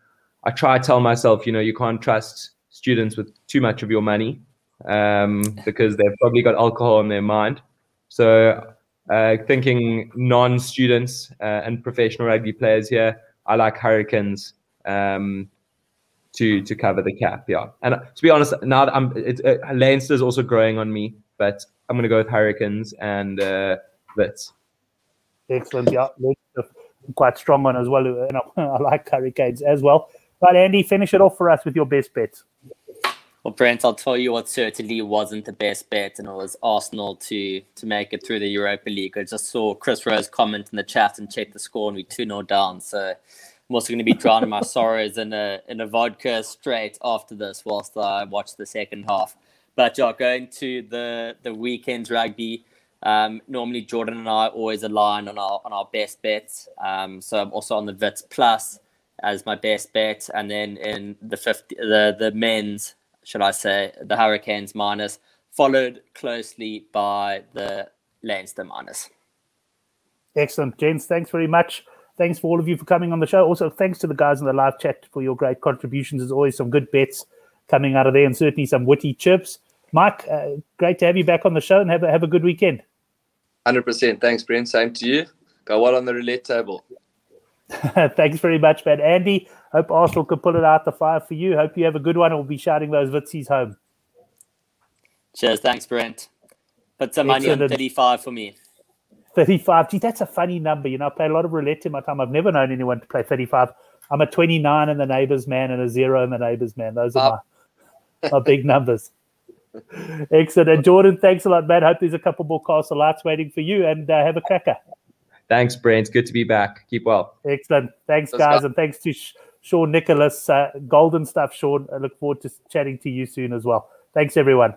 I try to tell myself, you know, you can't trust students with too much of your money um, because they've probably got alcohol in their mind. So uh, thinking non-students uh, and professional rugby players here, I like Hurricanes. Um, to to cover the cap. Yeah, and to be honest, now that I'm it, uh, Leinster's also growing on me, but I'm gonna go with Hurricanes and uh, Wits. Excellent. Yeah. Leinster, Quite strong one as well. You know, I like Hurricanes as well. Right, Andy, finish it off for us with your best bets. Well, Brent, I'll tell you what certainly wasn't the best bet, and it was Arsenal to to make it through the Europa League. I just saw Chris Rose comment in the chat and check the score, and we 2 0 down. So I'm also going to be drowning my sorrows in a in a vodka straight after this, whilst I watch the second half. But yeah, going to the the weekend's rugby. Um, normally, Jordan and I always align on our on our best bets. Um, so I'm also on the Vits Plus as my best bet, and then in the 50, the the men's, should I say, the Hurricanes minus, followed closely by the Leinster minus. Excellent, gents. Thanks very much. Thanks for all of you for coming on the show. Also, thanks to the guys in the live chat for your great contributions. There's always some good bets coming out of there, and certainly some witty chips. Mike, uh, great to have you back on the show, and have a, have a good weekend. Hundred percent. Thanks, Brent. Same to you. Go well on the roulette table. Thanks very much, man. Andy, hope Arsenal can pull it out the fire for you. Hope you have a good one. We'll be shouting those Vitsies home. Cheers. Thanks, Brent. Put some money on Excellent. 35 for me. 35. Gee, that's a funny number. You know, I play a lot of roulette in my time. I've never known anyone to play 35. I'm a 29 in the neighbour's man and a zero in the neighbour's man. Those are my, my big numbers. Excellent. And Jordan, thanks a lot, man. Hope there's a couple more calls. Castle Lites waiting for you and uh, have a cracker. Thanks, Brent. Good to be back. Keep well. Excellent. Thanks, Let's guys. go. And thanks to Sh- Sean Nicholas. Uh, golden stuff, Sean. I look forward to chatting to you soon as well. Thanks, everyone.